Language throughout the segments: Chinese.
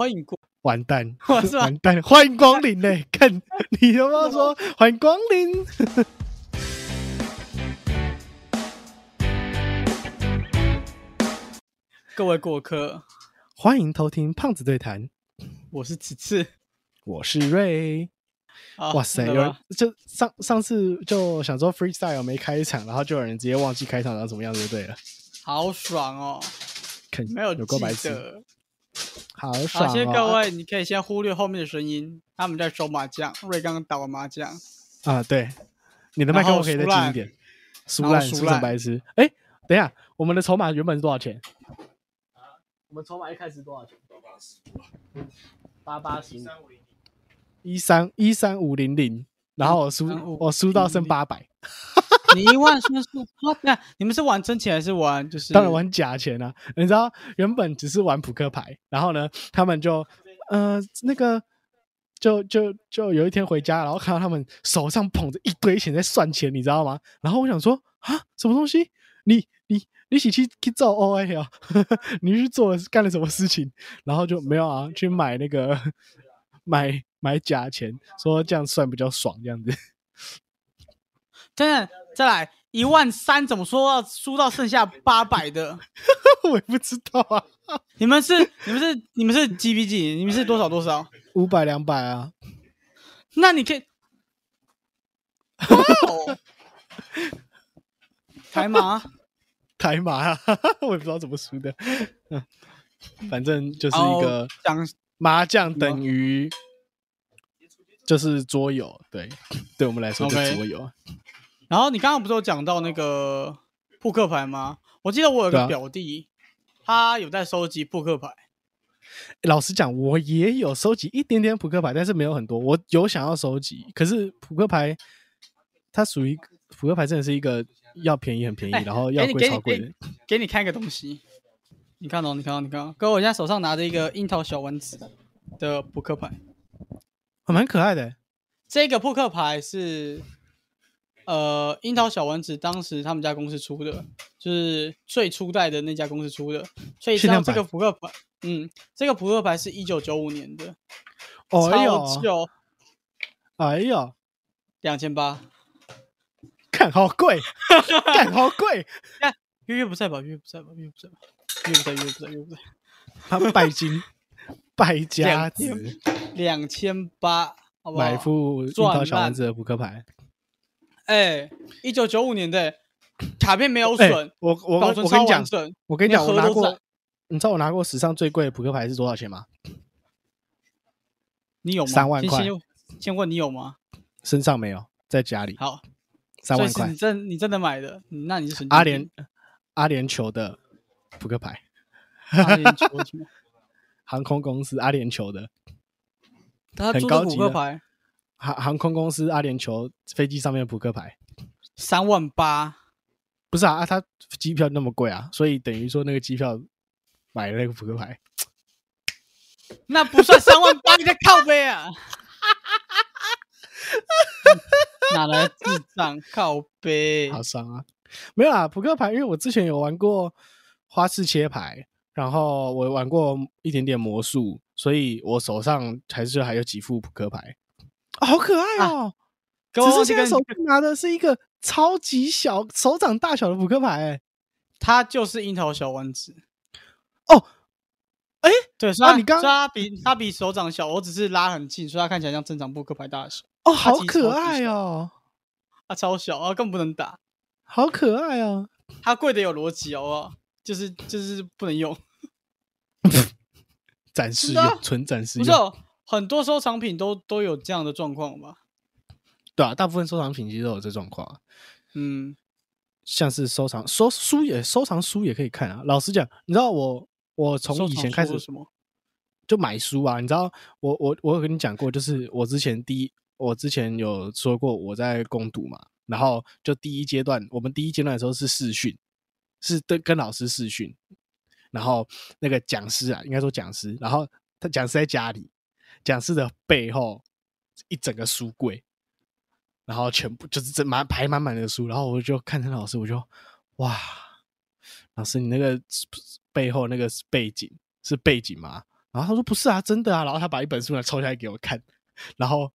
欢迎过，完蛋，完蛋，欢迎光临嘞！看你有没有说欢迎光临？各位过客，欢迎偷听胖子对谈，我是此次。我是瑞。啊哇塞，有人就上上次就想说 freestyle 没开场，然后就有人直接忘记开场然后怎么样子就对了，好爽哦！肯没有有够白痴。好爽、好，哦！谢谢各位，你可以先忽略后面的声音，他们在收麻将。瑞刚刚打完麻将，啊，对，你的麦克风可以再近一点，输烂输成白痴。哎，等一下，我们的筹码原本是多少钱？我们筹码一开始多少钱？八八十五，一三一三五零零，然后我输我输到剩八百，你一万算数？啊，那你们是玩真钱还是玩就是？当然玩假钱啊！你知道原本只是玩扑克牌，然后呢，他们就呃那个就就就有一天回家，然后看到他们手上捧着一堆钱在算钱，你知道吗？然后我想说啊，什么东西？你你你一起去去做 O A 啊？你去做了干了什么事情？然后就没有啊，去买那个买买假钱，说这样算比较爽，这样子。真的再来一万三，怎么说到输到剩下 八百的？我也不知道啊，你们是你们是你们是几比几？你们是多少多少？五百两百啊，那你可以，哦！台麻台麻啊，我也不知道怎么输的，嗯，反正就是一个麻将等于就是桌游，对，对我们来说就 OK 桌游。然后你刚刚不是有讲到那个扑克牌吗？我记得我有个表弟，他有在收集扑克牌。老实讲，我也有收集一点点扑克牌，但是没有很多。我有想要收集，可是扑克牌它属于扑克牌，真的是一个要便宜很便宜，哎然后要贵超贵的给。给你看一个东西，你看哦，你看哦，你看哦，哥，我现在手上拿着一个樱桃小丸子的扑克牌，还蛮可爱的。这个扑克牌是呃樱桃小丸子当时他们家公司出的，就是最初代的那家公司出的，所以这个扑克牌，嗯，这个扑克牌是一九九五年的，超呦，旧，哎呦，两千八。看好贵，看好贵，月月不在吧？月月不在吧？月月不在吧？月月不在，月月不在，月月不在。他拜金 败家两子。两千八，好不好？买一副樱桃小丸子的扑克牌。哎，一九九五年的卡片没有哎、损，我我我跟你讲。我跟你讲，我拿过你知道我拿过史上最贵的扑克牌是多少钱吗？你有吗？三万块先问你有吗？身上没有，在家里好，三万块你。真你真的买的，嗯那你是阿联阿联酋的扑克牌，阿联酋？航空公司阿联酋的他很做的扑高级的克牌航航空公司阿联酋飞机上面的扑克牌，三万八，不是啊啊，它机票那么贵啊，所以等于说那个机票买了那个扑克牌，那不算三万八，你在靠背啊？哪来的智障靠背？好伤啊！没有啊，扑克牌，因为我之前有玩过花式切牌，然后我玩过一点点魔术，所以我手上还是还有几副扑克牌，啊好可爱哦！只是现在手上拿的是一个超级小、手掌大小的扑克牌、欸，它就是樱桃小丸子。哦，哎，对，所以它啊你刚所以它比它比手掌小，我只是拉很近，所以它看起来像正常扑克牌大小。哦，好可爱小哦，它超小，啊，更不能打。好可爱哦！它贵的有逻辑，哦？就是就是不能用，展示用，纯展示用，很多收藏品都都有这样的状况吧？对啊，大部分收藏品其实都有这状况啊。嗯，像是收藏收书也收藏书也可以看啊。老实讲，你知道我我从以前开始什么？就买书啊，你知道我我我有跟你讲过，就是我之前第一我之前有说过我在攻读嘛，然后就第一阶段，我们第一阶段的时候是试训，是跟跟老师视讯，然后那个讲师啊，应该说讲师，然后他讲师在家里，讲师的背后一整个书柜，然后全部就是这满排满满的书，然后我就看着老师，我就哇，老师你那个背后那个背景是背景吗？然后他说不是啊，真的啊，然后他把一本书来抽下来给我看，然后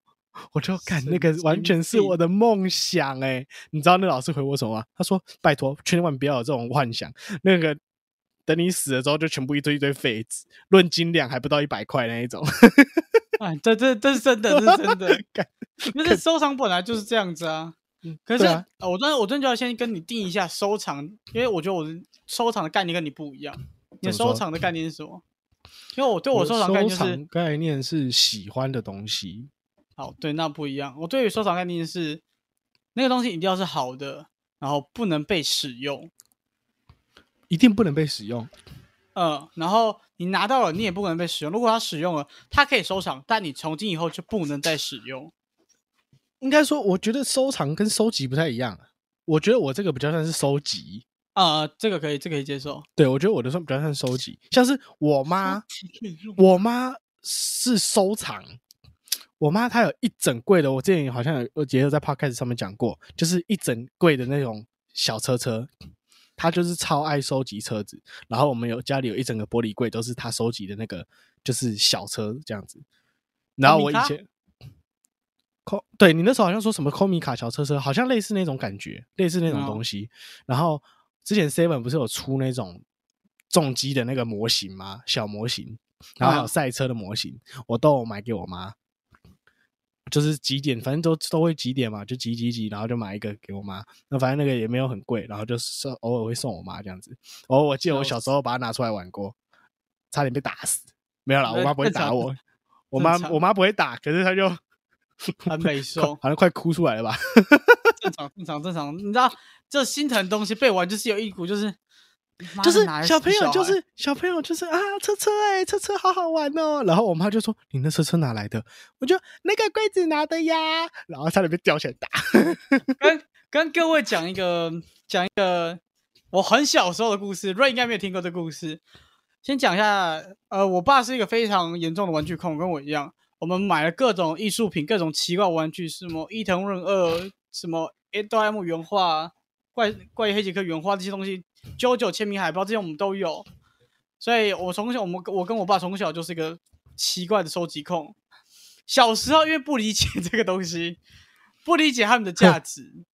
我就看那个完全是我的梦想哎、你知道那老师回我什么吗？他说拜托，千万不要有这种幻想，那个等你死了之后就全部一堆一堆废纸，论斤两还不到一百块那一种。哎，这这这是真的，这是真的。干就是收藏本来就是这样子啊。可是、我真的我真的就要先跟你定一下收藏，因为我觉得我的收藏的概念跟你不一样。你的收藏的概念是什么？因为我对我的收藏概念就是收藏概念是喜欢的东西，好，对，那不一样。我对于收藏概念是那个东西一定要是好的，然后不能被使用。一定不能被使用。嗯，然后你拿到了，你也不可能被使用。如果它使用了，它可以收藏，但你从今以后就不能再使用。应该说，我觉得收藏跟收集不太一样。我觉得我这个比较像是收集，啊、这个可以，这个可以接受。对我觉得我的算比较像收集，像是我妈，我妈是收藏。我妈她有一整柜的，我之前好像有我记得在 podcast 上面讲过，就是一整柜的那种小车车，她就是超爱收集车子。然后我们有家里有一整个玻璃柜，都是他收集的那个就是小车这样子。然后我以前，扣对你那时候好像说什么扣米卡小车车，好像类似那种感觉，类似那种哦东西。然后之前 Seven 不是有出那种重机的那个模型吗？小模型，然后还有嗯赛车的模型，我都有买给我妈。就是几点，反正都都会几点嘛，就几几几，然后就买一个给我妈。那反正那个也没有很贵，然后就是偶尔会送我妈这样子。偶尔我记得我小时候把它拿出来玩过，差点被打死。没有啦，我妈不会打我，我妈我妈不会打，可是她就很 美说好像快哭出来了吧？正常，正常，正常。你知道，就心疼东西被玩就是有一股就是，妈就是小朋友，就是小朋友，就是啊，车车哎、车车好好玩哦。然后我妈就说：“你那车车哪来的？”我就那个柜子拿的呀。然后差点被吊起来打。跟 跟各位讲一个讲一个我很小时候的故事，瑞应该没有听过这故事。先讲一下，呃，我爸是一个非常严重的玩具控，跟我一样。我们买了各种艺术品，各种奇怪玩具，什么伊藤润二，什么 A 哆啦 A 梦原画、怪怪异黑杰克原画这些东西，九九签名海报这些我们都有。所以我从小，我们我跟我爸从小就是一个奇怪的收集控。小时候因为不理解这个东西，不理解他们的价值，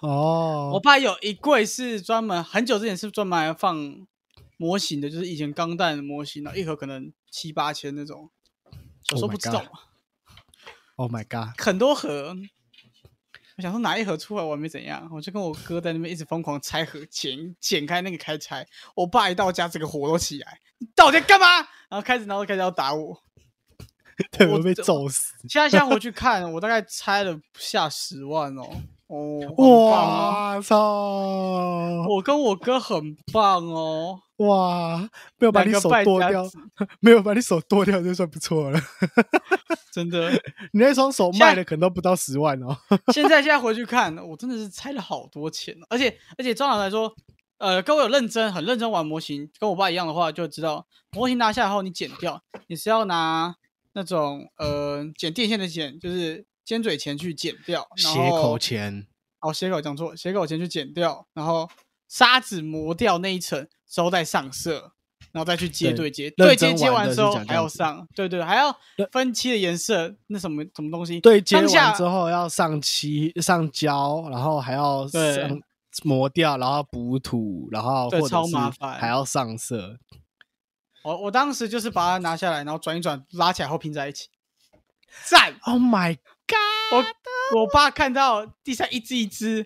哦我爸有一柜是专门很久之前是专门来放模型的，就是以前钢弹的模型，然后一盒可能七八千那种。小时候 Oh 不知道 Oh my god！很多盒。我想说拿一盒出来我也没怎样，我就跟我哥在那边一直疯狂拆盒，剪剪开那个开拆。我爸一到家，整个火都起来，你到底在干嘛？然后开始，然后开始要打我。对，我我被揍死。现在现在回去看，我大概拆了不下十万哦。哦，哇操！我跟我哥很棒哦。哇，没有把你手剁掉，没有把你手剁掉就算不错了。真的，你那双手卖的可能都不到十万哦。现在现在回去看，我真的是拆了好多钱哦，而且而且正常来说，呃，各位有认真很认真玩模型，跟我爸一样的话，就知道模型拿下来后你剪掉，你是要拿那种呃剪电线的剪，就是尖嘴钳去剪掉，斜口后钳，哦斜口讲错，斜口钳去剪掉，然后砂纸磨掉那一层之后再上色。然后再去接对对接，认对接完之后还要上，对对，还要分漆的颜色，那什么什么东西，对接完之后要上漆、上胶，然后还要对上磨掉，然后补土，然后对超或者是麻烦还要上色。我我当时就是把它拿下来，然后转一转，拉起来后拼在一起，赞！Oh my！我我爸看到地上一只一只，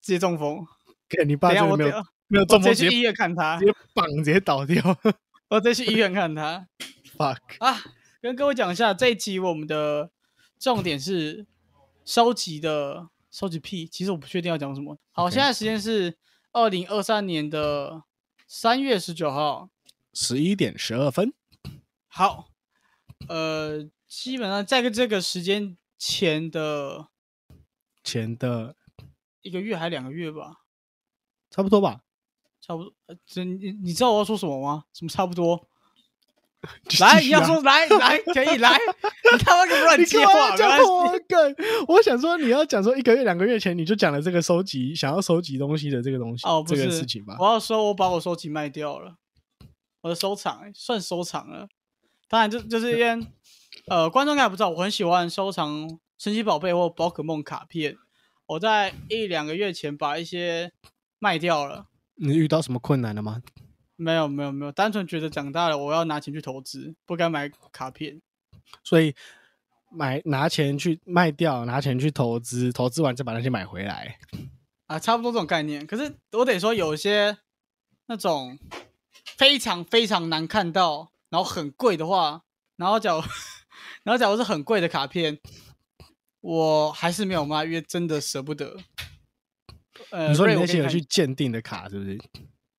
直接中风。看你爸等一下我真的没有没有我中风，直接去医院看他直，接绑，直接倒掉。我直接去医院看他 Fuck！啊！跟各位讲一下，这一集我们的重点是收集的收集癖。其实我不确定要讲什么。好现在时间是二零二三年的三月十九号。十一点十二分，好，呃，基本上在这个时间前的前的一个月还两个月吧，差不多吧？差不多。呃这你你知道我要说什么吗？什么差不多？来，你要说来来，可以来，你他妈给我乱你干嘛接话，没要讲。破梗？我想说，你要讲说一个月、两个月前你就讲了这个收集想要收集东西的这个东西，这个哦不是事情吧？我要说，我把我收集卖掉了。我的收藏算收藏了。当然就就是因为呃，观众应该不知道，我很喜欢收藏神奇宝贝或宝可梦卡片。我在一两个月前把一些卖掉了。你遇到什么困难了吗？没有没有没有，单纯觉得长大了我要拿钱去投资，不该买卡片。所以买拿钱去卖掉，拿钱去投资，投资完再把那些买回来。啊，差不多这种概念。可是我得说，有些那种非常非常难看到，然后很贵的话，然后假如然后假如是很贵的卡片，我还是没有卖，因为真的舍不得。呃，你说你那些有去鉴定的卡是不是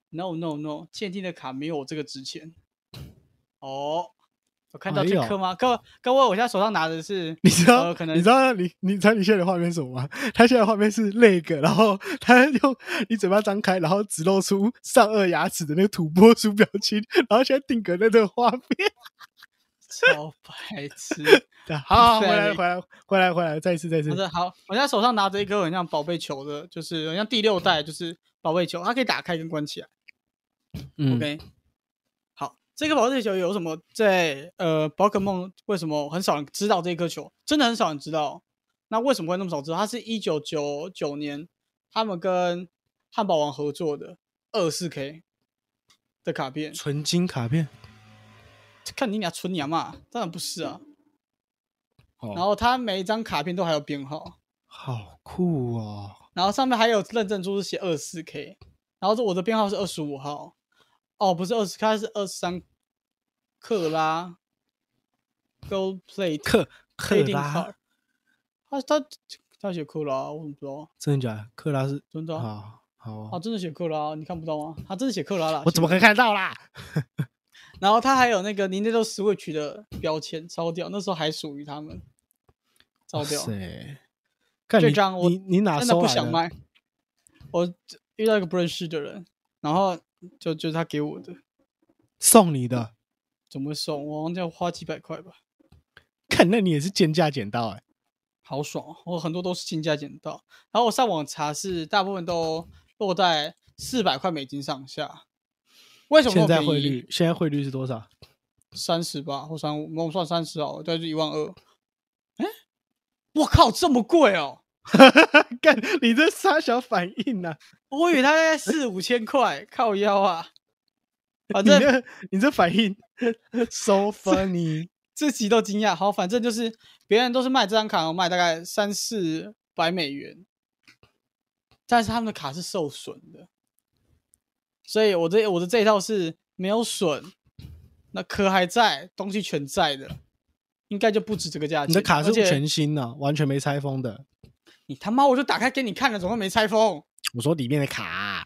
？No No No，鉴定的卡没有我这个值钱。哦，我看到这颗吗？各位各位，我现在手上拿的是，你知道，呃可能你知道你你知道你现在的画面是什么吗？他现在的画面是那个，然后他用你嘴巴张开，然后只露出上颚牙齿的那个土拨鼠表情，然后现在定格在这个画面。超白痴。对好，好回来回来回来回来，再一次再一次好。我现在手上拿着一颗很像宝贝球的，就是很像第六代，就是宝贝球，它可以打开跟关起来。嗯 OK，好，这个宝贝球有什么在呃宝可梦为什么很少人知道这颗球？真的很少人知道。那为什么会那么少知道？它是一九九九年他们跟汉堡王合作的二四 K 的卡片。纯金卡片。看你俩纯娘嘛，当然不是啊。哦，然后它每一张卡片都还有编号。好酷哦！然后上面还有认证书是写二四 K，然后这我的编号是二十五号，哦，不是二十，它是二十三克拉 Gold Plate 克克拉他他他写克拉，我怎么不知道？真的假的？克拉是真的啊，好好啊，哦，真的写克拉，你看不到吗？他真的写克拉了，我怎么可以看到啦？然后他还有那个 Nintendo Switch 的标签，超屌，那时候还属于他们，超哇屌，塞！看你这张我你你哪真的？不想卖。我遇到一个不认识的人，然后就就是他给我的，送你的？怎么会送？我好像要花几百块吧，看，那你也是贱价捡到哎、好爽哦！我很多都是进价捡到，然后我上网查是大部分都落在四百块美金上下。为什么现？在汇率，现在汇率是多少？三十吧，或三五，我们算三十好了，大概就一万二。哎，我靠，这么贵哦！干，你这傻小反应呐、啊！我以为他大概四五千块，靠腰啊！反正这你这反应 so funny。自己都惊讶。好，反正就是别人都是卖这张卡，卖大概三四百美元，但是他们的卡是受损的，所以我这我的这一套是没有损，那壳还在，东西全在的，应该就不止这个价钱。你的卡是全新的，完全没拆封的。你他妈我就打开给你看了，怎么会没拆封？我说里面的卡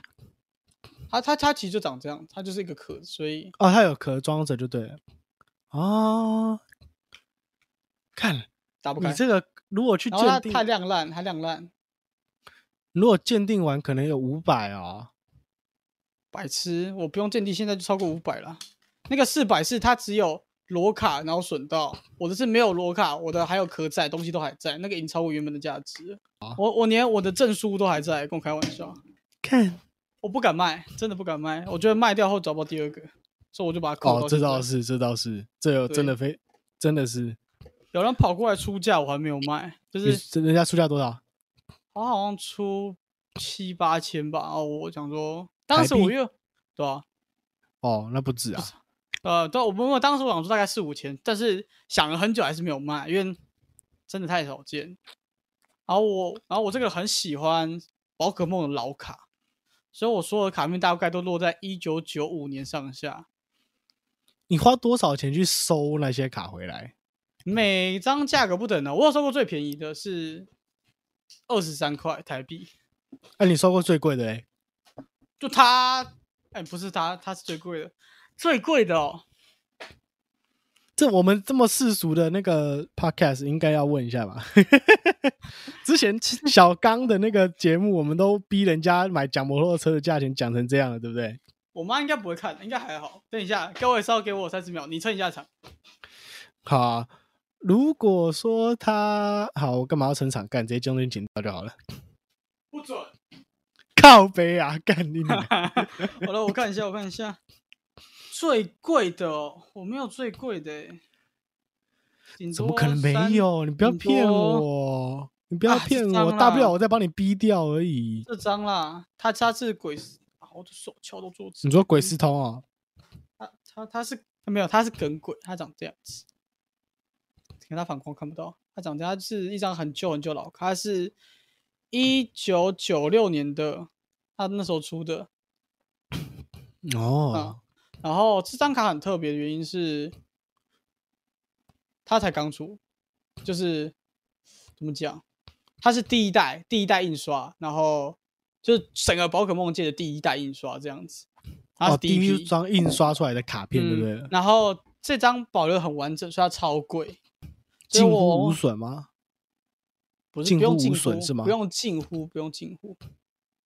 它它它其实就长这样，它就是一个壳，所以哦，它有壳装着就对了。哦，看打不开。你这个如果去鉴定，太亮烂，它亮烂，如果鉴定完可能有五百哦。白痴！我不用鉴定，现在就超过五百了。那个四百是它只有裸卡，然后损到我的是没有裸卡，我的还有壳在，东西都还在，那个已经超过原本的价值。啊我我连我的证书都还在，跟我开玩笑，看我不敢卖，真的不敢卖。我觉得卖掉后找不到第二个，所以我就把它扣哦，到现在。这倒是，这倒是，这有真的非真的是，有人跑过来出价，我还没有卖，就是这人家出价多少？他好像出七八千吧。哦，我想说，当时我又对啊，哦，那不止啊。呃，对，我们我当时我想说大概四五千，但是想了很久还是没有卖，因为真的太少见。然后我，然后我这个很喜欢宝可梦的老卡，所以我所有的卡片大概都落在一九九五年上下，你花多少钱去收那些卡回来？每张价格不等的。我有收过最便宜的是二十三块台币，那、你收过最贵的嘞？就它，哎，不是它，它是最贵的，最贵的哦。这我们这么世俗的那个 podcast 应该要问一下吧？之前 小刚的那个节目，我们都逼人家买讲摩托车的价钱讲成这样了，对不对？我妈应该不会看，应该还好。等一下，各位稍给我三十秒，你撑一下场。好啊、如果说他好，我干嘛要撑场干？直接将军剪掉就好了。不准。靠背啊，干你娘！好了，我看一下，我看一下。最贵的哦，我没有最贵的欸，怎么可能没有？你不要骗我，你不要骗我，张大不了我再帮你逼掉而已。这张啦，他他是鬼丝，啊我的手敲到桌子。你说鬼丝通啊？他他他是没有，他是梗鬼，他长这样子。看他反光看不到，他长这样，它是一张很旧很旧老卡，它是一九九六年的，它那时候出的。哦，然后这张卡很特别的原因是，它才刚出，就是怎么讲，它是第一代第一代印刷，然后就是整个宝可梦界的第一代印刷这样子。它哦，是第一张印刷出来的卡片，对不对？嗯然后这张保留很完整，所以它超贵。近乎无损吗？不是近乎无不用近乎损是吗不用近乎，不用近乎，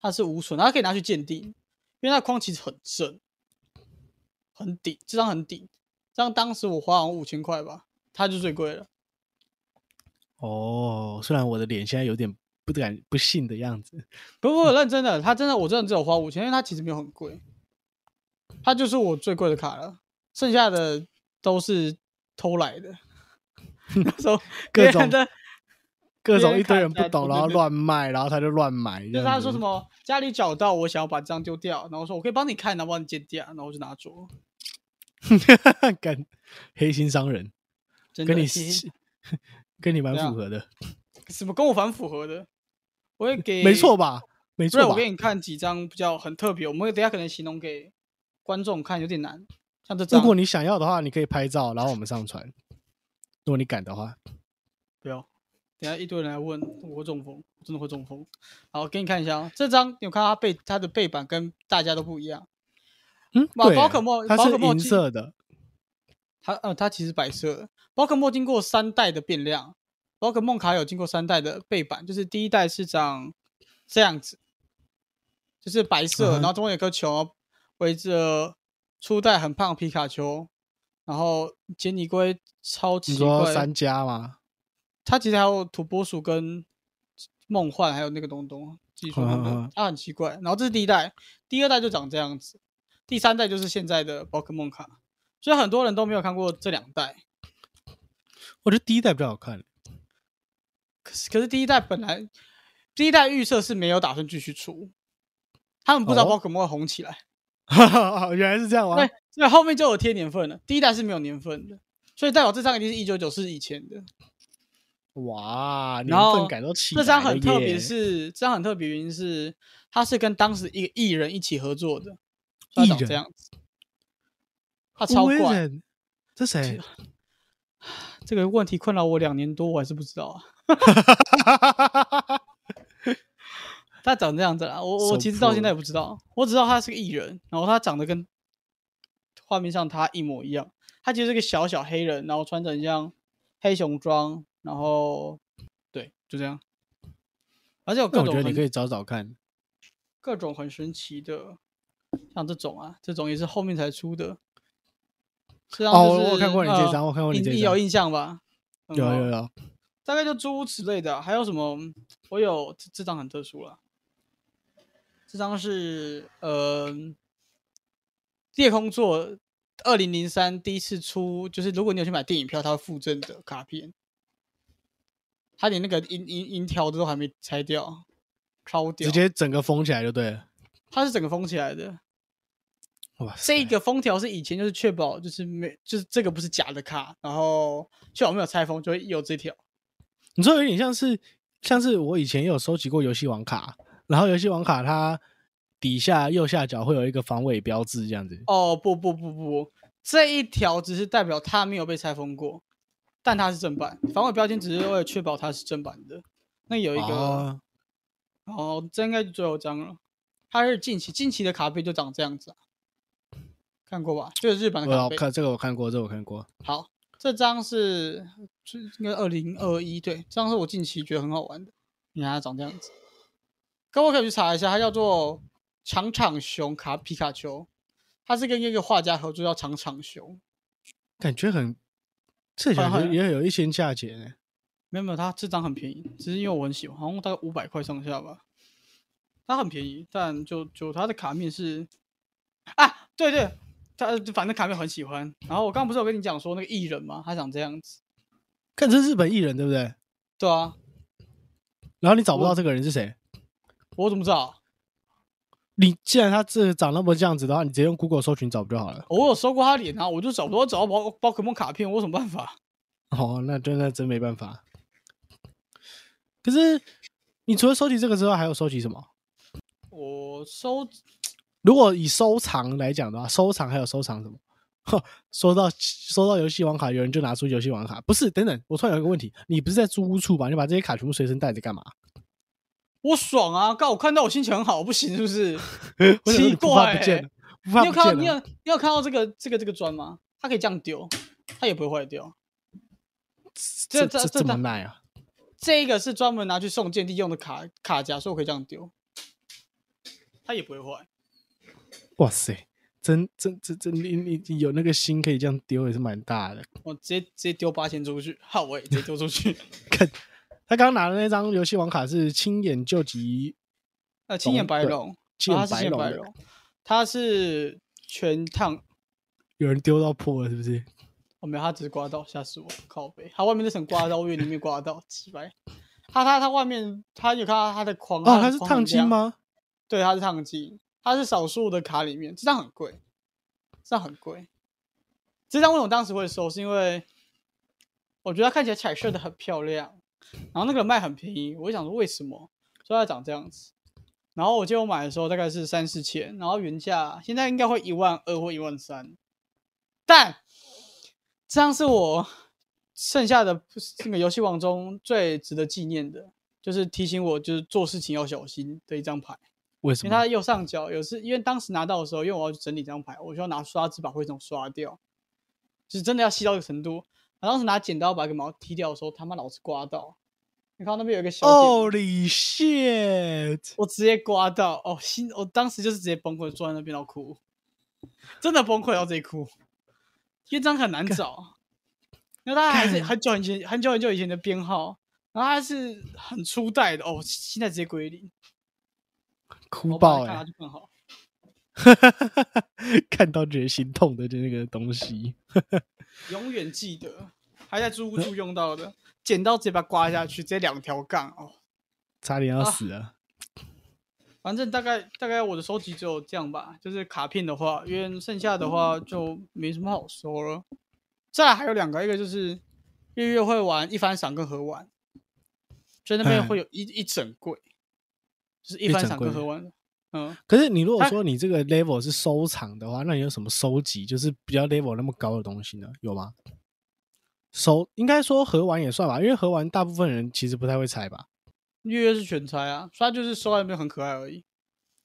它是无损，它可以拿去鉴定，因为那框其实很正，很顶，这张很顶，这张当时我花好像五千块吧，它就最贵了。哦，虽然我的脸现在有点不敢不信的样子，不不，认真的，它真的我真的只有花五千，因为它其实没有很贵，它就是我最贵的卡了，剩下的都是偷来的。那时候各种别人的各种一堆人不懂，然后乱卖，然后他就乱买，就是他说什么家里找到，我想要把这张丢掉，然后我说我可以帮你看，然后帮你剪掉，然后我就拿走。么 干黑心商人，跟你 跟你蛮符合的，什么跟我反符合的，我会给 没错？吧？没错吧？我给你看几张比较很特别，我们等下可能形容给观众看有点难，像这张如果你想要的话，你可以拍照，然后我们上传。如果你敢的话，不要，等一下一堆人来问，我会中风，我真的会中风。好，给你看一下哦，这张你有看到它背它的背板跟大家都不一样，嗯，哇对，宝可梦它是银色的，它呃它其实白色的，宝可梦经过三代的变量，宝可梦卡有经过三代的背板，就是第一代是长这样子，就是白色，嗯然后中间有颗球围着初代很胖的皮卡丘，然后杰尼龟超你奇怪，说三家吗？它其实还有土拨鼠跟梦幻，还有那个东东，技术它很奇怪。然后这是第一代，第二代就长这样子，第三代就是现在的宝可梦卡，所以很多人都没有看过这两代。我觉得第一代比较好看。可是可是第一代本来第一代预设是没有打算继续出，他们不知道哦宝可梦会红起来，原来是这样啊？对，所以后面就有贴年份了。第一代是没有年份的，所以代表这张一定是一九九四以前的。哇，年然后份感都起这张很特别耶是，这张很特别原因是他是跟当时一个艺人一起合作的，他长艺人这样子，他超威怪。人，这谁？这个问题困扰我两年多，我还是不知道啊。他长这样子啦，我我其实到现在也不知道，我只知道他是个艺人，然后他长得跟画面上他一模一样。他其实是个小小黑人，然后穿着很像黑熊装，然后对，就这样。而且有那我觉各种很得你可以找找看。各种很神奇的，像这种啊，这种也是后面才出的。哦就是我看过你这呃张我看过你这张你有印象吧？有有有，大概就诸如此类的啊、还有什么？我有这这张很特殊了，这张是呃夜空座二零零三第一次出，就是如果你有去买电影票，它会附赠的卡片，它连那个银银银条都还没拆掉，超屌，直接整个封起来就对了。它是整个封起来的。哇塞，这个封条是以前就是确保就是没就是这个不是假的卡，然后确保没有拆封就会有这条。你说有点像是像是我以前有收集过游戏王卡，然后游戏王卡它底下右下角会有一个防伪标志这样子。哦不不不不，这一条只是代表它没有被拆封过，但它是正版。防伪标签只是为了确保它是正版的。那有一个哦哦这应该就最后一张了。它是近期近期的卡片就长这样子啊，看过吧？就是日本的。我看这个我看过，这个我看过。好，这张是是应该二零二一，对，这张是我近期觉得很好玩的。你看它长这样子，各位可以去查一下，它叫做长场熊卡皮卡丘，它是跟一个画家合作，叫长场熊。感觉很，这感好像也有一些价钱欸没有没有，它这张很便宜，只是因为我很喜欢，好像大概五百块上下吧。它很便宜，但就就它的卡面是啊，对对，他反正卡面很喜欢。然后我刚刚不是有跟你讲说那个艺人吗？他长这样子。看这是日本艺人对不对？对啊。然后你找不到这个人是谁？我怎么知道？你既然他这长那么这样子的话，你直接用 Google 搜寻找不就好了？我有搜过他脸啊，我就找不到找到宝宝可梦卡片，我有什么办法？哦，那真的真没办法。可是你除了收集这个之外，还有收集什么？我收，如果以收藏来讲的话，收藏还有收藏什么？收到收到游戏王卡，有人就拿出游戏王卡，不是？等等，我突然有一个问题，你不是在租屋处吧？你把这些卡全部随身带着干嘛？我爽啊！刚我看到我心情很好，不行是不是？奇怪，你有看到你有你有看到这个这个这个砖吗？它可以这样丢，它也不会坏掉。这这这么耐啊！这个是专门拿去送鉴定用的卡卡夹，所以我可以这样丢，它也不会坏。哇塞，真真真真，你你有那个心可以这样丢，也是蛮大的。我直接直接丢八千出去，好，我也直接丢出去。看他刚刚拿的那张游戏王卡是青眼救急，呃，青眼白龙，青眼白龙，他是全烫，有人丢到破了是不是？我没有，他只是刮到，吓死我！靠背，他外面那层刮到，我以为里面刮到，奇怪。他他他外面，他有看到他的框啊？他是烫金吗？对，他是烫金，他是少数的卡里面，这张很贵，这张很贵。这张为什么当时会收？是因为我觉得它看起来彩色的很漂亮，然后那个卖很便宜，我就想说为什么？所以它长这样子。然后我记得我买的时候大概是三四千，然后原价现在应该会一万二或一万三，但。这张是我剩下的那个游戏王中最值得纪念的，就是提醒我就是做事情要小心的一张牌。为什么？因为它右上角有是，因为当时拿到的时候，因为我要去整理这张牌，我需要拿刷子把灰尘刷掉，就是真的要细到一个程度。我当时拿剪刀把一个毛剃掉的时候，他妈老是刮到。你看那边有一个小点，Holy shit！我直接刮到，哦，心，我当时就是直接崩溃，坐在那边要哭，真的崩溃到这一哭。这张很难找，因为它还是很久以前、很久很久以前的编号，然后它是很初代的哦，现在直接归零，哭爆哎！看到觉得心痛的就那个东西，永远记得，还在租屋处用到的，剪刀直接把它刮下去，直接两条杠哦，差点要死了。反正大概大概我的收集只有这样吧，就是卡片的话，因为剩下的话就没什么好收了。再来还有两个，一个就是月月会玩一番赏跟盒玩，所以那边会有一一整柜，就是一番赏跟盒玩。嗯，可是你如果说你这个 level 是收藏的话，那你有什么收集？就是比较 level 那么高的东西呢？有吗？收应该说盒玩也算吧，因为盒玩大部分人其实不太会拆吧。月月是全拆啊，所以就是收在那边很可爱而已。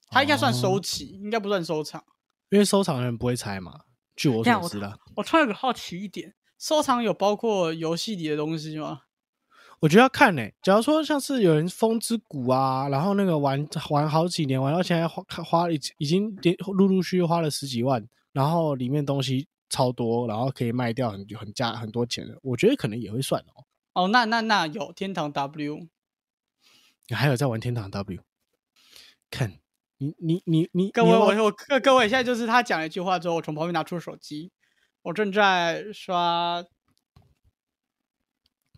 他应该算收集，应该不算收藏，因为收藏的人不会拆嘛。据我所知的，我突然有个好奇一点，收藏有包括游戏里的东西吗？我觉得要看呢。假如说像是有人风之谷啊，然后那个玩玩好几年，玩到现在花花已已经陆陆续续花了十几万，然后里面东西超多，然后可以卖掉很很加很多钱的，我觉得可能也会算哦。哦，那那那有天堂 W。你还有在玩天堂 W？看你你你你各位我我各各位现在就是他讲了一句话之后，我从旁边拿出手机，我正在刷。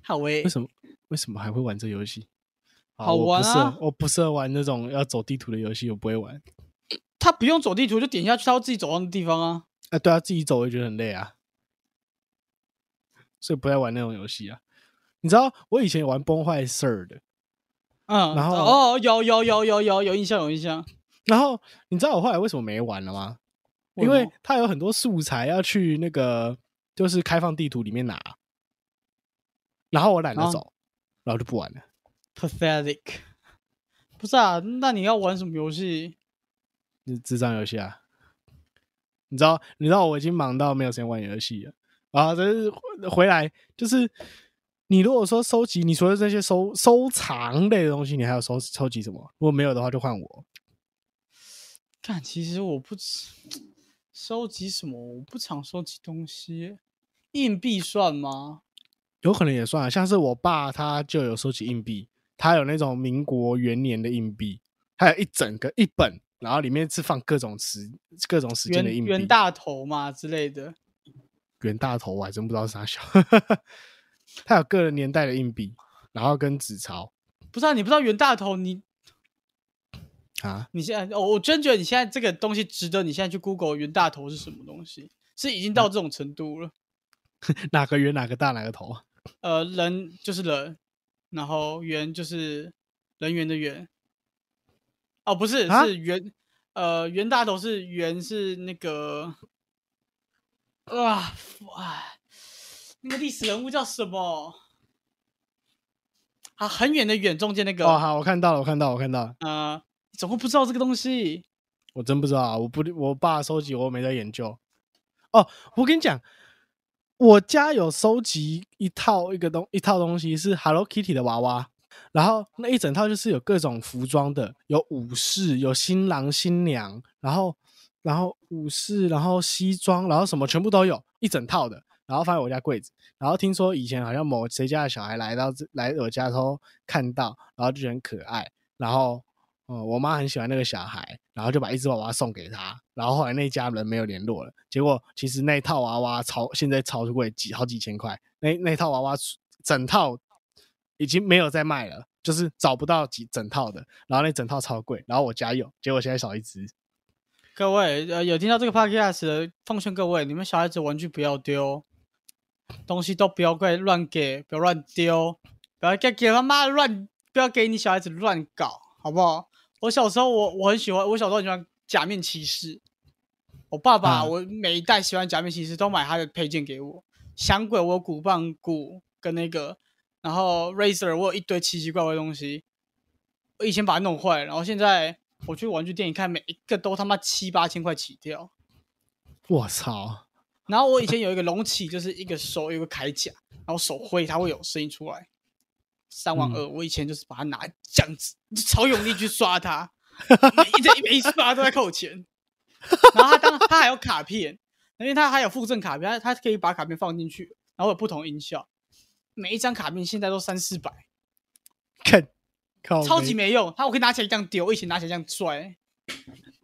好喂，为什么为什么还会玩这游戏？好玩啊！我不适合玩那种要走地图的游戏，我不会玩。他不用走地图，就点下去，他会自己走到那地方啊。啊，对啊，自己走我也觉得很累啊，所以不爱玩那种游戏啊。你知道我以前玩崩坏 Sir 的。嗯，然后哦，有有有有有有印象有印象。然后你知道我后来为什么没玩了吗？因为他有很多素材要去那个就是开放地图里面拿，然后我懒得走，然后就不玩了。Pathetic，不是啊？那你要玩什么游戏？智障游戏啊！你知道你知道我已经忙到没有时间玩游戏了啊！这是回来就是。你如果说收集，你除了这些收收藏类的东西，你还要收收集什么？如果没有的话，就换我。但，其实我不收集什么，我不常收集东西。硬币算吗？有可能也算啊，像是我爸他就有收集硬币，他有那种民国元年的硬币，还有一整个一本然后里面是放各种时各种时间的硬币，袁袁大头嘛之类的。袁大头我还真不知道是啥小，他有个人年代的硬币，然后跟纸钞不是啊，你不知道袁大头，你啊，你现在，哦我真觉得你现在这个东西值得你现在去 Google 袁大头是什么东西，是已经到这种程度了。哪个圆哪个大哪个头？呃，人就是人，然后圆就是人员的圆。哦，不是，啊是圆，呃，袁大头是圆是那个，哇哇，那个历史人物叫什么？啊，很远的远，中间那个，哦，好，我看到了，我看到了，我看到了，呃，你怎么会不知道这个东西？我真不知道啊，我不，我爸收集，我没在研究。哦，我跟你讲，我家有收集一套一个东一套东西是 Hello Kitty 的娃娃，然后那一整套就是有各种服装的，有武士，有新郎新娘，然后然后武士，然后西装，然后什么全部都有，一整套的，然后放在我家柜子。然后听说以前好像某谁家的小孩来到这来我家的时候看到，然后就觉得很可爱，然后。哦，我妈很喜欢那个小孩，然后就把一只娃娃送给他，然后后来那家人没有联络了。结果其实那套娃娃超现在超贵，几好几千块。那那套娃娃整套已经没有在卖了，就是找不到几整套的。然后那整套超贵，然后我家有，结果现在少一只。各位，呃，有听到这个 podcast 的，奉劝各位，你们小孩子玩具不要丢，东西都不要怪乱给，不要乱丢，不要给给他妈乱，不要给你小孩子乱搞，好不好？我小时候我我很喜欢，我小时候很喜欢假面骑士。我爸爸，啊我每一代喜欢假面骑士都买他的配件给我。响鬼我有鼓棒鼓跟那个，然后 Razer 我有一堆奇奇怪怪的东西。我以前把它弄坏，然后现在我去玩具店一看，每一个都他妈七八千块起跳。我操！然后我以前有一个龙起，就是一个手有个铠甲，然后手挥它会有声音出来。三万二，我以前就是把它拿这样子，超用力去刷它，每 一直每一刷都在扣钱。然后它当它还有卡片，因为它还有附赠卡片，它它可以把卡片放进去，然后有不同音效。每一张卡片现在都三四百，看，靠超级没用。它我可以拿起来这样丢，我以前拿起来这样拽。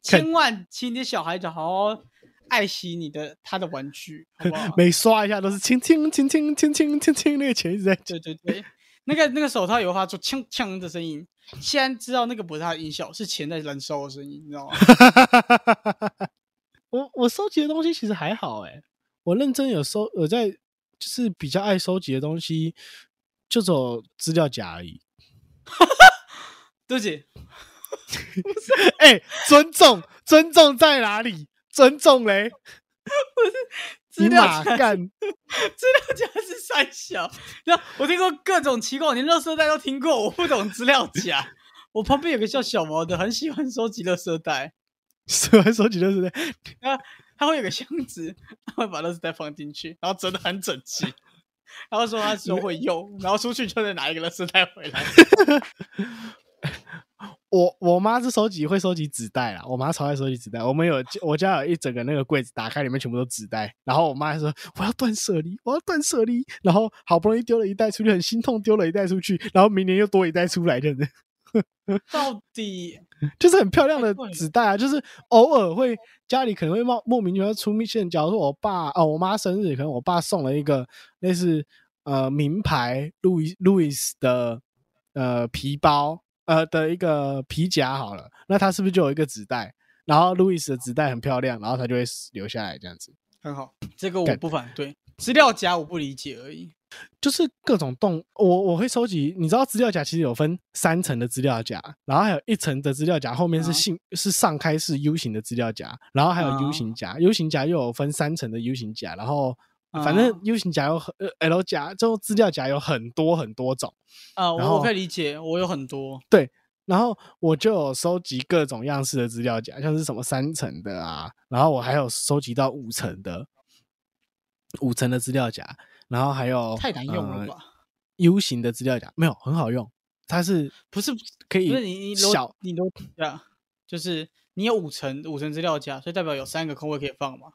千万请你的小孩子好好爱惜你的他的玩具，好不好？每刷一下都是轻轻轻轻轻轻轻轻，那个钱一直在对对对，那个那个手套也会发出锵锵的声音。现在知道那个不是它的音效，是钱在燃烧的声音，你知道吗？我我收集的东西其实还好哎、我认真有收有在就是比较爱收集的东西，就走资料夹而已。对不起，哎、尊重尊重在哪里？尊重嘞？资料夹？资料夹是三小，然后我听过各种奇怪，我连乐色袋都听过，我不懂资料夹。我旁边有个叫小毛的，很喜欢收集乐色袋，喜欢收集的是不是？他会有个箱子，他会把乐色袋放进去，然后折的很整齐。然后说他说会用，然后出去就再拿一个乐色袋回来。我我妈是收集会收集纸袋啦，我妈超爱收集纸袋。我们有我家有一整个那个柜子，打开里面全部都纸袋。然后我妈还说我要断舍离，我要断舍离。然后好不容易丢了一袋出去，很心痛，丢了一袋出去，然后明年又多一袋出来，真 的到底 就是很漂亮的纸袋啊。就是偶尔会家里可能会冒莫名其妙出现，假如说我爸哦我妈生日，可能我爸送了一个类似呃名牌路易路易斯的呃皮包呃的一个皮夹好了，那它是不是就有一个纸袋？然后路易斯的纸袋很漂亮，然后它就会留下来这样子。很好，这个我不反对。资料夹我不理解而已。就是各种动，我我会收集。你知道资料夹其实有分三层的资料夹，然后还有一层的资料夹，后面是啊信、是上开式 U 型的资料夹，然后还有 U 啊型夹、u 型夹又有分三层的 U 型夹，然后反正啊 U 型夹有很、呃 L 夹，这种资料夹有很多很多种。啊，我我可以理解，我有很多对。然后我就有收集各种样式的资料夹，像是什么三层的啊，然后我还有收集到五层的五层的资料夹，然后还有太难用了呃吧？U 型的资料夹没有很好用，它是不是可以不是你你小你逻辑啊，就是你有五层五层资料夹，所以代表有三个空位可以放嘛。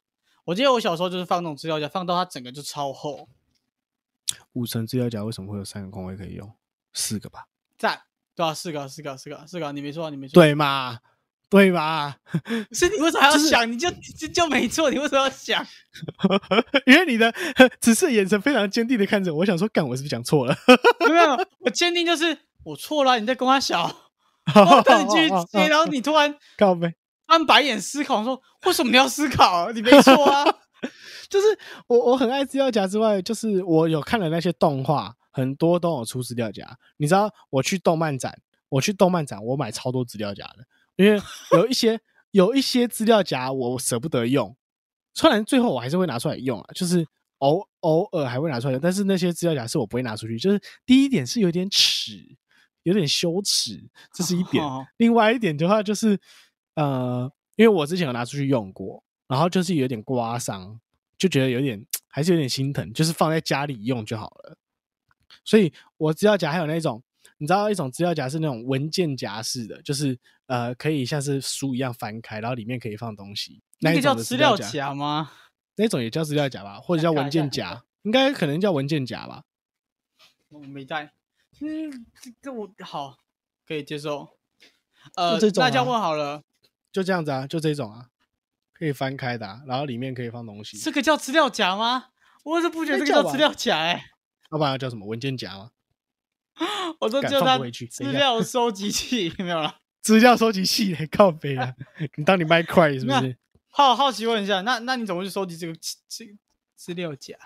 我记得我小时候就是放那种资料夹，放到它整个就超厚，五层资料夹为什么会有三个空位可以用？四个吧？赞，对啊，四个啊四个啊四个啊四个啊，你没错啊，你没错。，对嘛？对吧？是你为什么还要想？你就就就没错，你为什么要想？因为你的只是眼神非常坚定的看着我，想说，干，我是不是讲错了？没有，我坚定就是我错了，你在跟他小，我等你继续接，然后你突然告呗，翻白眼思考说，为什么你要思考？你没错啊，就是我我很爱资料夹之外，就是我有看了那些动画，很多都有出资料夹。你知道，我去动漫展，我去动漫展，我买超多资料夹的。因为有一些有一些资料夹我舍不得用，虽然最后我还是会拿出来用啊，就是偶偶尔还会拿出来用，但是那些资料夹是我不会拿出去。就是第一点是有点耻，有点羞耻，这是一点。另外一点的话就是，呃，因为我之前有拿出去用过，然后就是有点刮伤，就觉得有点还是有点心疼，就是放在家里用就好了。所以我资料夹还有那种。你知道一种资料夹是那种文件夹式的，就是呃，可以像是书一样翻开，然后里面可以放东西。那个叫资料夹吗？那种也叫资料夹吧，或者叫文件夹，应该可能叫文件夹吧。我没带。嗯，这这我好可以接受。呃，大家问好了，就这样子啊，就这种啊，可以翻开的，然后里面可以放东西。这个叫资料夹吗？我是不觉得这个叫资料夹哎。要不然要叫什么文件夹吗？我说叫它资料收集器，没有了。资料收集器，靠背啊！你当你麦块是不是？好好奇问一下，那那你怎么去收集这个这资料夹？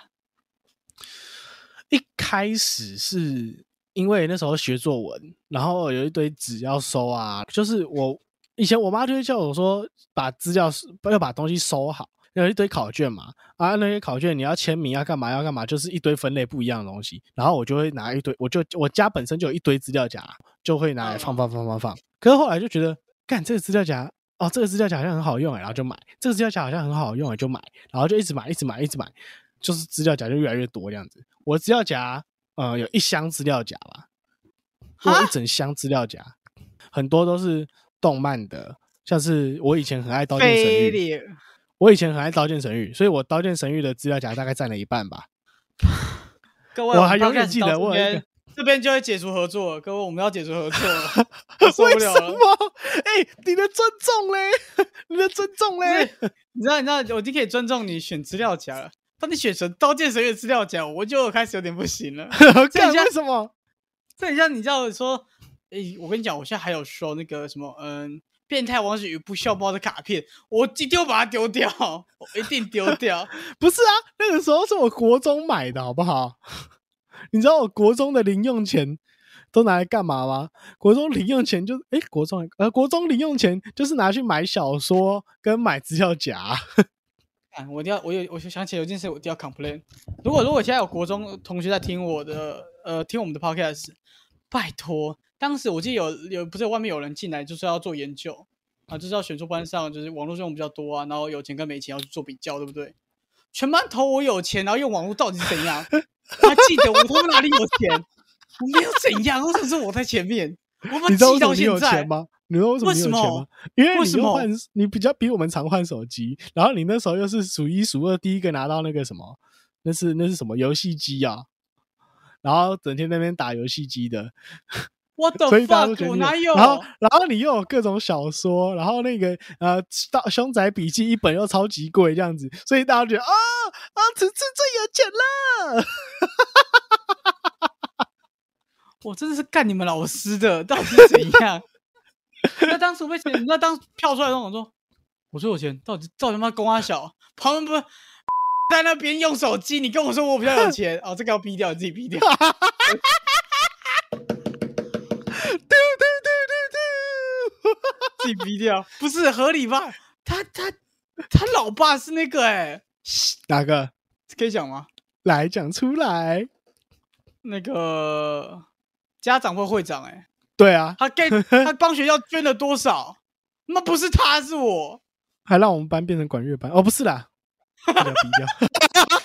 一开始是因为那时候学作文，然后有一堆纸要收啊，就是我以前我妈就会叫我说，把资料要把东西收好。有一堆考卷嘛，啊，那些考卷你要签名要干嘛要干嘛，就是一堆分类不一样的东西。然后我就会拿一堆，我就我家本身就有一堆资料夹，就会拿来放放放放放。可是后来就觉得，干这个资料夹，哦，这个资料夹好像很好用哎，然后就买。这个资料夹好像很好用哎，就买。然后就一直买，一直买，一直买，就是资料夹就越来越多这样子。我资料夹，呃，有一箱资料夹吧，有一整箱资料夹，很多都是动漫的，像是我以前很爱刀剑神域。我以前很爱《刀剑神域》，所以我《刀剑神域》的资料夹大概占了一半吧。各位，我还永远记得，我这边就会解除合作。各位，我们要解除合作了，受不了了。哎，你的尊重嘞？你的尊重嘞？你知道？你知道？我已经可以尊重你选资料夹了。当你选成《刀剑神域》资料夹，我就开始有点不行了。这为什么？这很像你叫说，哎，我跟你讲，我现在还有收那个什么，嗯。变态王子与不笑包的卡片，我一定把它丢掉，我一定丢掉。不是啊，那个时候是我国中买的，好不好？你知道我国中的零用钱都拿来干嘛吗？国中零用钱就哎，国中呃，国中零用钱就是拿去买小说跟买资料夹。啊我一定要，我有，我就想起有件事，我一定要 complain。如果如果现在有国中同学在听我的，呃，听我们的 podcast，拜托。当时我记得有有不是外面有人进来，就是要做研究啊，就是要选出班上就是网络用比较多啊，然后有钱跟没钱要去做比较，对不对？全班投我有钱，然后用网络到底是怎样？他记得我他妈哪里有钱？我没有怎样，为什么是我在前面？我你知道到现在吗？你知道为什么你有钱吗？因为你换你比较比我们常换手机，然后你那时候又是数一数二第一个拿到那个什么，那是那是什么游戏机啊？然后整天那边打游戏机的。我的 fuck，我哪有？然后，然后你又有各种小说，然后那个呃，大凶宅笔记一本又超级贵，这样子，所以大家觉得啊啊，此次最有钱了。我真的是干你们老师的，到底怎样？那当时为什么？那当跳出来的时候，我说我最有钱，到底到底他妈公阿小？旁边不是在那边用手机，你跟我说我比较有钱哦，这个要逼掉，你自己逼掉。自己逼掉。不是合理吧？他他他老爸是那个哎，哪个？可以讲吗？来讲出来，那个家长会会长哎，对啊，他给 他帮学校捐了多少？那不是他是我，还让我们班变成管乐班？哦，不是啦，低调。好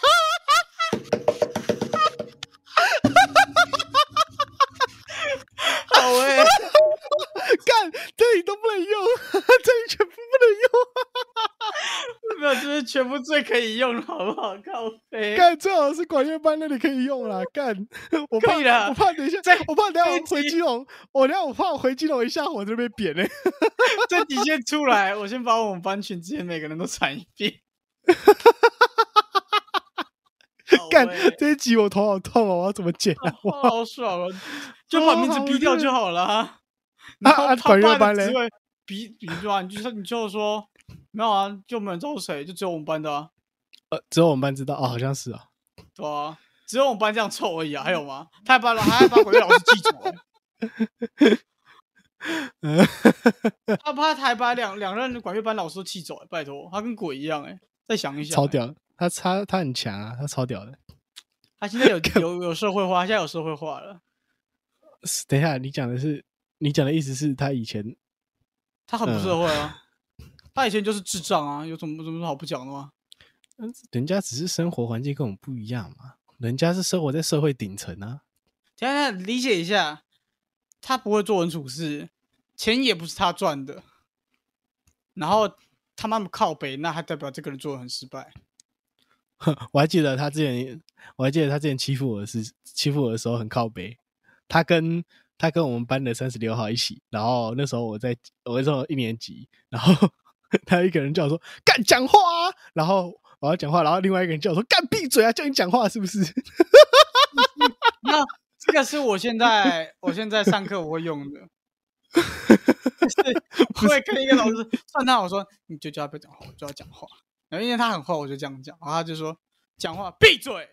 干，这里都不能用，这里全部不能用。没有，就是全部最可以用了，好不好？靠背，干最好是管乐班那里可以用啦，干 我怕可以啦我怕等一下在，我怕等一下我回基隆，我等下我怕我回基隆一下火就被扁嘞、这底线出来，我先把我们班群之前每个人都传一遍。靠干背这一集我头好痛哦，我要怎么剪啊？我好爽哦！就把名字好逼掉就好了啊。啊啊然后他管乐班嘞爸的职位比比如啊，你就说你就说没有啊，就没有人知道是谁，就只有我们班的啊，呃，只有我们班知道哦，好像是啊。对啊，只有我们班这样臭而已啊，还有吗？他还把老还还把管乐老师记住欸，他怕他还把两两任管乐班老师都气走、欸，拜托，他跟鬼一样哎、再想一想、欸，超屌，他他他很强啊，他超屌的。他现在有 有有社会化，现在有社会化了，等一下，你讲的是你讲的意思是他以前他很不嗯社会啊，他以前就是智障啊，有什么有什么好不讲的吗？嗯人家只是生活环境跟我们不一样嘛，人家是生活在社会顶层啊。等一下理解一下，他不会做人处事，钱也不是他赚的，然后他妈妈靠北，那还代表这个人做的很失败。我还记得他之前，我还记得他之前欺负我的是欺负我的时候很靠北。他跟他跟我们班的三十六号一起，然后那时候我在我那时候一年级，然后 他一个人叫我说干讲话啊，然后我要讲话，然后另外一个人叫我说干闭嘴啊，叫你讲话是不是？那这个是我现在我现在上课我会用的，就是我会跟一个老师算他，我说你就叫他不要讲话，我就要讲话。然后因为他很坏，我就这样讲，然后他就说讲话闭嘴，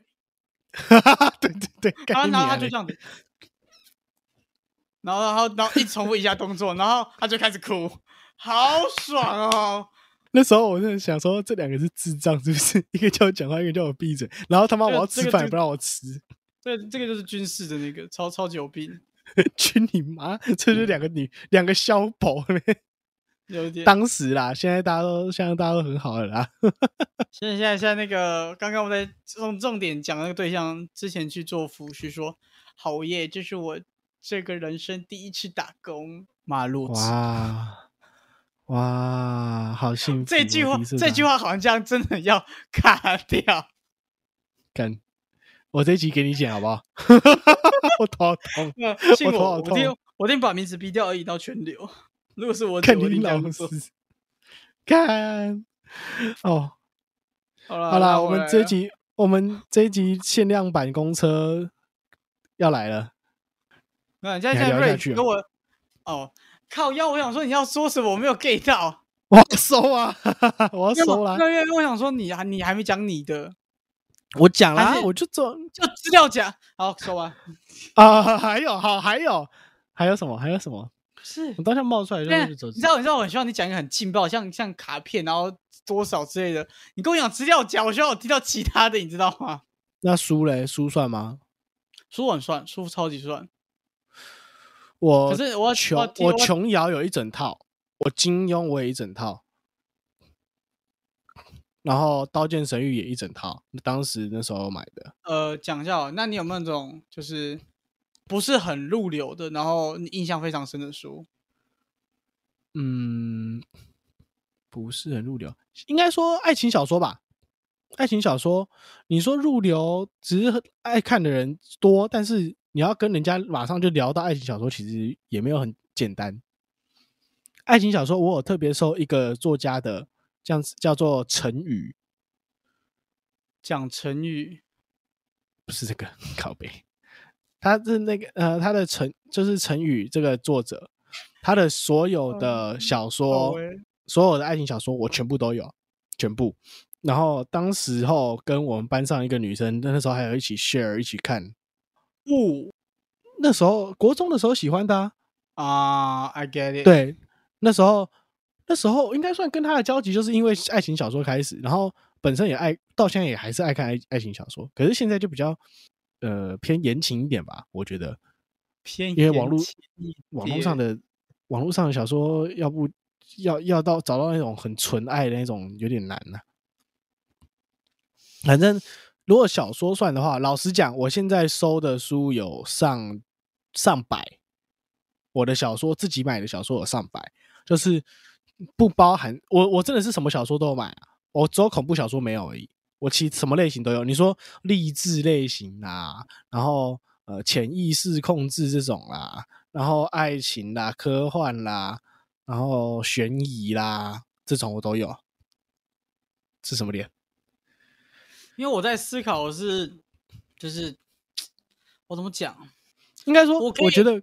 哈哈对对对，然后他就这样子，然后然后然后一重复一下动作，然后他就开始哭，好爽哦！那时候我真的想说，这两个是智障是不是？一个叫我讲话，一个叫我闭嘴，然后他妈我要吃饭也不让我吃，对，这个就是军事的那个超超级有病，去你妈！这就是两个女两个小宝嘞。有点。当时啦，现在大家都现在大家都很好了啦。现在现在现在那个刚刚我们在重重点讲那个对象之前去做服饰，说好耶，这是我这个人生第一次打工，马路子。哇哇，好幸福哦！这句话这句话好像这样真的要 卡掉。干，我这一集给你剪好不好？我头好痛，那信我，头好我一定痛我一定把名字逼掉而已到全流。如果是我姐，看我一你老定这样做。师。看哦，好了好啦，我们这一集我们这一集限量版公车要来了。那现在你还现在聊下去啊瑞跟我哦靠腰，我想说你要说什么，我没有 get 到。我要收啊！我要收啦！我因为我想说你还你还没讲你的，我讲啦，还是我就做就资料夹。好，说完。啊，还有好，还有还有什么？还有什么？是我，当下冒出来但就是你知道，你知道，我很希望你讲一个很劲爆，像像卡片，然后多少之类的。你跟我讲资料夹，我希望我听到其他的，你知道吗？那书嘞？书算吗？书很算，书超级算。我可是我我琼瑶有一整套，我金庸我也一整套，然后刀剑神域也一整套，当时那时候买的。呃，讲一下，那你有没有那种就是不是很入流的，然后你印象非常深的书？嗯，不是很入流，应该说爱情小说吧。爱情小说，你说入流，只是爱看的人多，但是你要跟人家马上就聊到爱情小说，其实也没有很简单。爱情小说，我有特别收一个作家的，这样子叫做陈宇，讲成语，不是这个 靠背，他是那个呃，他的陈就是陈宇这个作者，他的所有的小说，所有的爱情小说我全部都有，全部。然后当时候跟我们班上一个女生，那时候还有一起 share 一起看。不那时候国中的时候喜欢的、啊，啊，I get it。，对，那时候那时候应该算跟他的交集，就是因为爱情小说开始，然后本身也爱，到现在也还是爱看爱爱情小说，可是现在就比较呃偏言情一点吧，我觉得。偏因为网络网络上的网络上的小说，要不要要到找到那种很纯爱的那种，有点难呐、反正如果小说算的话，老实讲，我现在收的书有上上百，我的小说自己买的小说有上百，就是不包含我我真的是什么小说都有买啊，我只有恐怖小说没有而已。我其什么类型都有。你说励志类型啦，然后呃潜意识控制这种啦，然后爱情啦、科幻啦，然后悬疑啦，这种我都有。是什么脸？因为我在思考的是，就是我怎么讲？应该说，我我觉得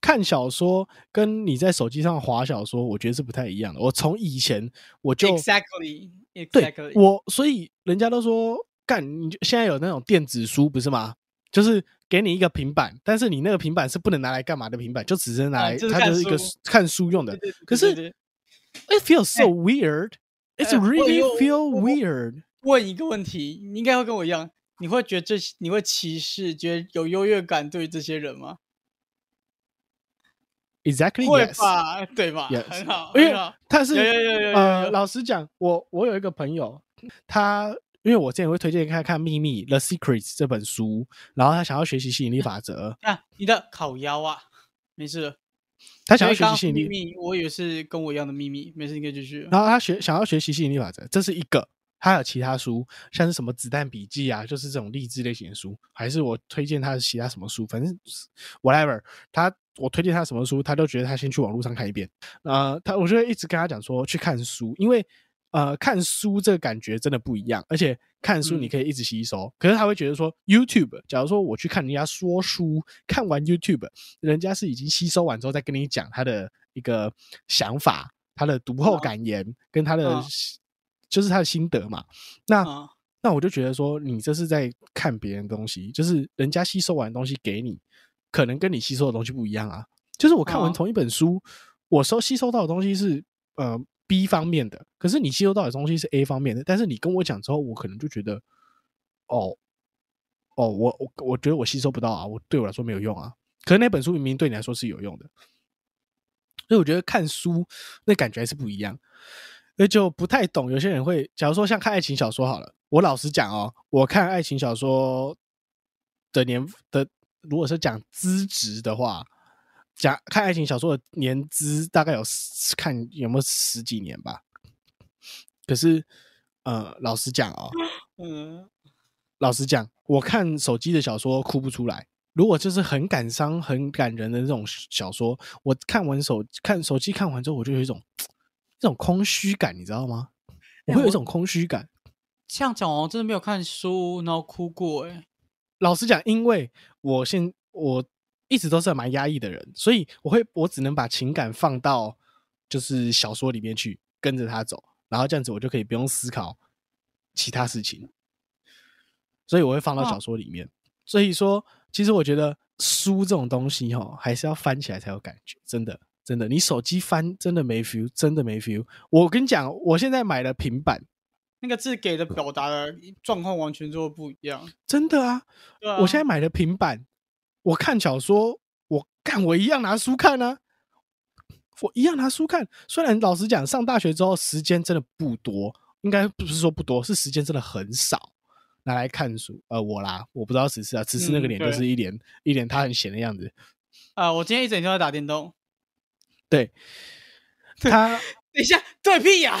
看小说跟你在手机上划小说，我觉得是不太一样的。我从以前我就 exactly 对 exactly 我，所以人家都说干，你就现在有那种电子书不是吗？就是给你一个平板，但是你那个平板是不能拿来干嘛的平板，就只是拿来，啊就是它就是一个看书用的可是 it feels so weird. It's 哎我 really feel weird. 问一个问题，你应该会跟我一样，你会觉得这些你会歧视，觉得有优越感对于这些人吗？Exactly 会 yes. 吧，对吧 Yes 很好，因为很好他是呃，老实讲，我我有一个朋友，他因为我之前会推荐他看《秘密》The Secrets 这本书，然后他想要学习吸引力法则，啊，你的烤腰啊，没事了。他想要学习吸引力，秘密，我以为是跟我一样的秘密，没事，你可以继续。然后他学想要学习吸引力法则，这是一个。他有其他书，像是什么子弹笔记啊，就是这种励志类型的书，还是我推荐他的其他什么书，反正 whatever。他我推荐他什么书，他都觉得他先去网络上看一遍。呃，他我就会一直跟他讲说去看书，因为呃看书这个感觉真的不一样，而且看书你嗯可以一直吸收。可是他会觉得说 YouTube，假如说我去看人家说书，看完 YouTube，人家是已经吸收完之后再跟你讲他的一个想法，他的读后嗯感言跟他的、嗯就是他的心得嘛。那、啊，那我就觉得说，你这是在看别人的东西，就是人家吸收完的东西给你，可能跟你吸收的东西不一样啊。就是我看完哦同一本书，我收吸收到的东西是呃 B 方面的，可是你吸收到的东西是 A 方面的，但是你跟我讲之后，我可能就觉得，哦哦，我我我觉得我吸收不到啊，我对我来说没有用啊。可是那本书明明对你来说是有用的，所以我觉得看书那感觉还是不一样。那就不太懂，有些人会，假如说像看爱情小说好了，我老实讲哦，我看爱情小说的年的，如果是讲资质的话，讲看爱情小说的年资大概有十看有没有十几年吧。可是，呃，老实讲哦，嗯，老实讲，我看手机的小说哭不出来。如果就是很感伤、很感人的那种小说，我看完手看手机看完之后，我就有一种这种空虚感，你知道吗？我会有一种空虚感。这样讲，我真的没有看书，然后哭过，哎，老实讲，因为我现我一直都是蛮压抑的人，所以我会我只能把情感放到就是小说里面去，跟着他走，然后这样子我就可以不用思考其他事情，所以我会放到哦小说里面。所以说，其实我觉得书这种东西哈，还是要翻起来才有感觉，真的真的，你手机翻真的没 feel，真的没 feel。我跟你讲，我现在买了平板，那个字给的表达的状况完全就不一样。真的啊，啊，我现在买了平板，我看小说，我干我一样拿书看啊，我一样拿书看。虽然老实讲，上大学之后时间真的不多，应该不是说不多，是时间真的很少拿来看书。呃，我啦，我不知道此次啊，此次那个嗯脸就是一脸、一脸他很闲的样子。啊，我今天一整天都在打电动。对，他等一下，对屁呀、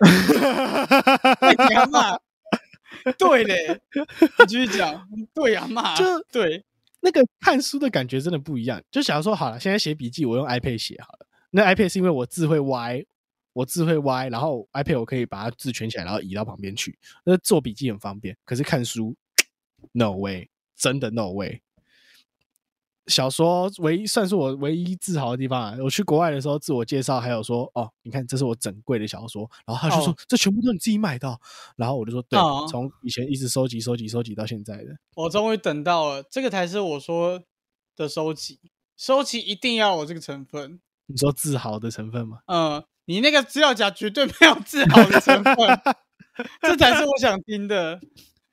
对呀嘛，对嘞，你继续讲，对呀嘛，就对，那个看书的感觉真的不一样。就假如说好了，现在写笔记我用 iPad 写好了，那 iPad 是因为我字会歪，我字会歪，然后 iPad 我可以把它字圈起来，然后移到旁边去，那做笔记很方便。可是看书，no way，真的 no way。小说唯一算是我唯一自豪的地方啊！我去国外的时候，自我介绍还有说哦，你看这是我整柜的小说，然后他就说、哦这全部都你自己买的哦，然后我就说对，哦从以前一直收集收集收集到现在的。我终于等到了，这个才是我说的收集，收集一定要有这个成分。你说自豪的成分吗？嗯，你那个资料夹绝对没有自豪的成分，这才是我想听的。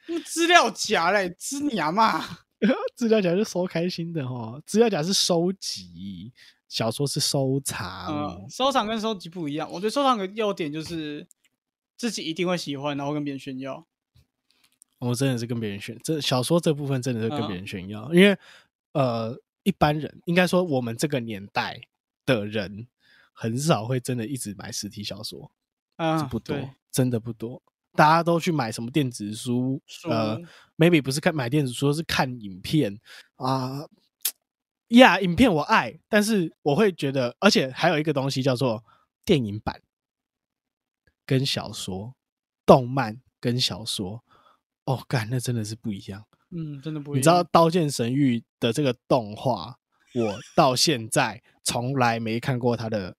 那资料夹嘞，知你阿妈。资料夹是收开心的哦，资料夹是收集，小说是收藏。嗯，收藏跟收集不一样。我觉得收藏的优点就是自己一定会喜欢，然后跟别人炫耀。我真的是跟别人炫，这小说这部分真的是跟别嗯人炫耀，因为呃，一般人应该说我们这个年代的人很少会真的一直买实体小说，啊，这不多，真的不多。大家都去买什么电子书，呃，maybe 不是看买电子书，是看影片啊。呀，影片我爱，但是我会觉得，而且还有一个东西叫做电影版跟小说、动漫跟小说。哦，干，那真的是不一样。嗯，真的不一样。你知道《刀剑神域》的这个动画，我到现在从来没看过它的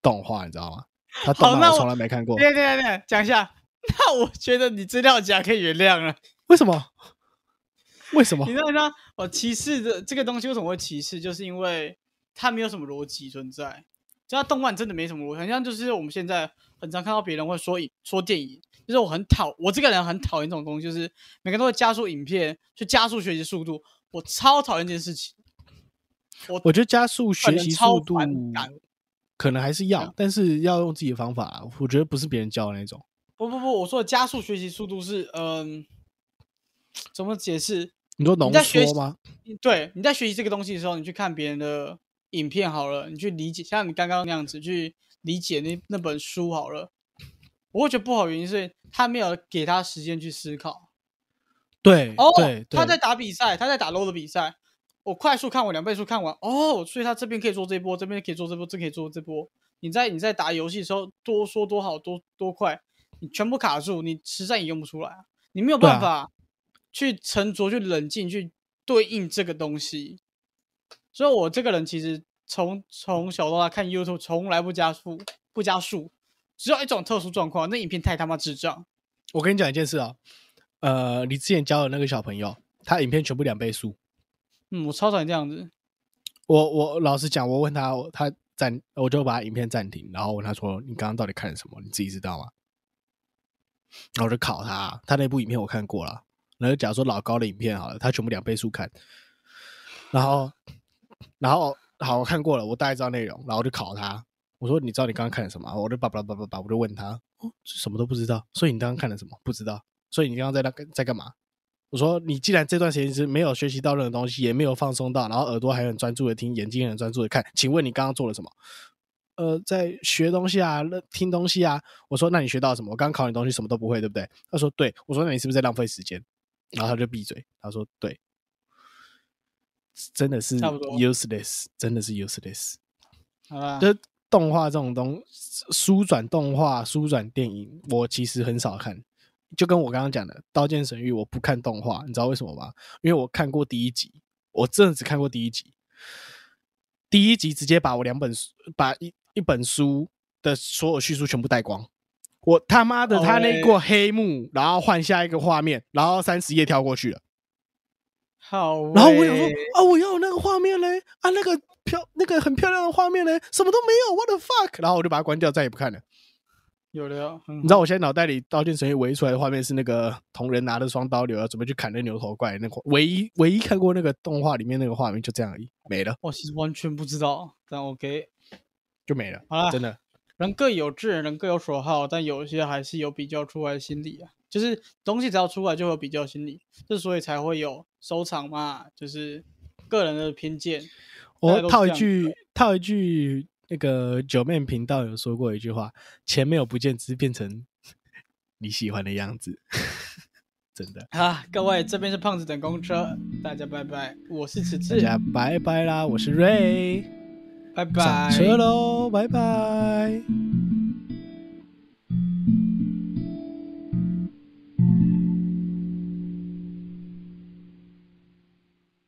动画，你知道吗？它动好那我漫我从来没看过。对对对对，讲一下。那我觉得你资料夹可以原谅了。为什么？为什么你？知道吗？我歧视的这个东西为什么会歧视？就是因为它没有什么逻辑存在。就它动漫真的没什么逻辑，很像就是我们现在很常看到别人会说影说电影，就是我很讨我这个人很讨厌这种东西，就是每个人都会加速影片去加速学习速度，我超讨厌这件事情。我我觉得加速学习速度可能还是要啊，但是要用自己的方法。我觉得不是别人教的那种。不不不，我说的加速学习速度是嗯、怎么解释？你说浓缩吗？对，你在学习这个东西的时候，你去看别人的影片好了，你去理解，像你刚刚那样子去理解那那本书好了，我会觉得不好，原因是他没有给他时间去思考。对，哦，对，对他在打比赛，他在打 low 的比赛，我快速看我两倍速看完，哦，所以他这边可以做这波，这边可以做这波，这可以做这波。你在你在打游戏的时候，多说多好，多多快，你全部卡住，你实战也用不出来啊，你没有办法去沉着、去冷静、去对应这个东西。所以我这个人其实从从小到大看 YouTube 从来不加速，不加速，只有一种特殊状况，那影片太他妈智障。我跟你讲一件事啊，呃，你之前教的那个小朋友，他影片全部两倍速。嗯，我超讨厌这样子。我我老实讲，我问他，他暂，我就把影片暂停，然后问他说：“你刚刚到底看了什么？你自己知道吗？”然后我就考他，他那部影片我看过了。然后假如说老高的影片好了，他全部两倍速看，然后然后好我看过了，我大概知道内容，然后我就考他，我说：“你知道你刚刚看了什么？”我就叭叭叭叭叭，我就问他：“，什么都不知道。”所以你刚刚看了什么？不知道。所以你刚刚在那在干嘛？我说你既然这段时间是没有学习到任何东西，也没有放松到，然后耳朵还很专注的听，眼睛很专注的看，请问你刚刚做了什么？呃，在学东西啊，那听东西啊。我说那你学到什么？我刚考你东西什么都不会，对不对？他说对。我说那你是不是在浪费时间？然后他就闭嘴。他说对，真的是差不多 useless，真的是 useless。好吧，就是动画这种东，书转动画、书转电影，我其实很少看。就跟我刚刚讲的《刀剑神域》，我不看动画，你知道为什么吗？因为我看过第一集，我真的只看过第一集。第一集直接把我两本书，把一一本书的所有叙述全部带光。我他妈的，他那一过黑幕，然后换下一个画面，然后三十页跳过去了。好。然后我想说啊，我要有那个画面嘞，啊，那个漂那个很漂亮的画面嘞，什么都没有，what the fuck！然后我就把它关掉，再也不看了。有了，你知道我现在脑袋里《刀剑神域》唯一出来的画面是那个同人拿着双刀流要准备去砍那牛头怪，那个唯一唯一看过那个动画里面那个画面就这样而已，没了我其实完全不知道，但 OK，就没了，好了真的。人各有志，人各有所好，但有些还是有比较出来的心理啊。就是东西只要出来就会有比较心理，之所以才会有收藏嘛，就是个人的偏见。我套一句套一句，那个九面频道有说过一句话：钱没有不见，只是变成你喜欢的样子。真的，啊，各位，这边是胖子等公车，大家拜拜，我是此大，家拜拜啦！我是瑞，拜拜，上车喽，拜拜。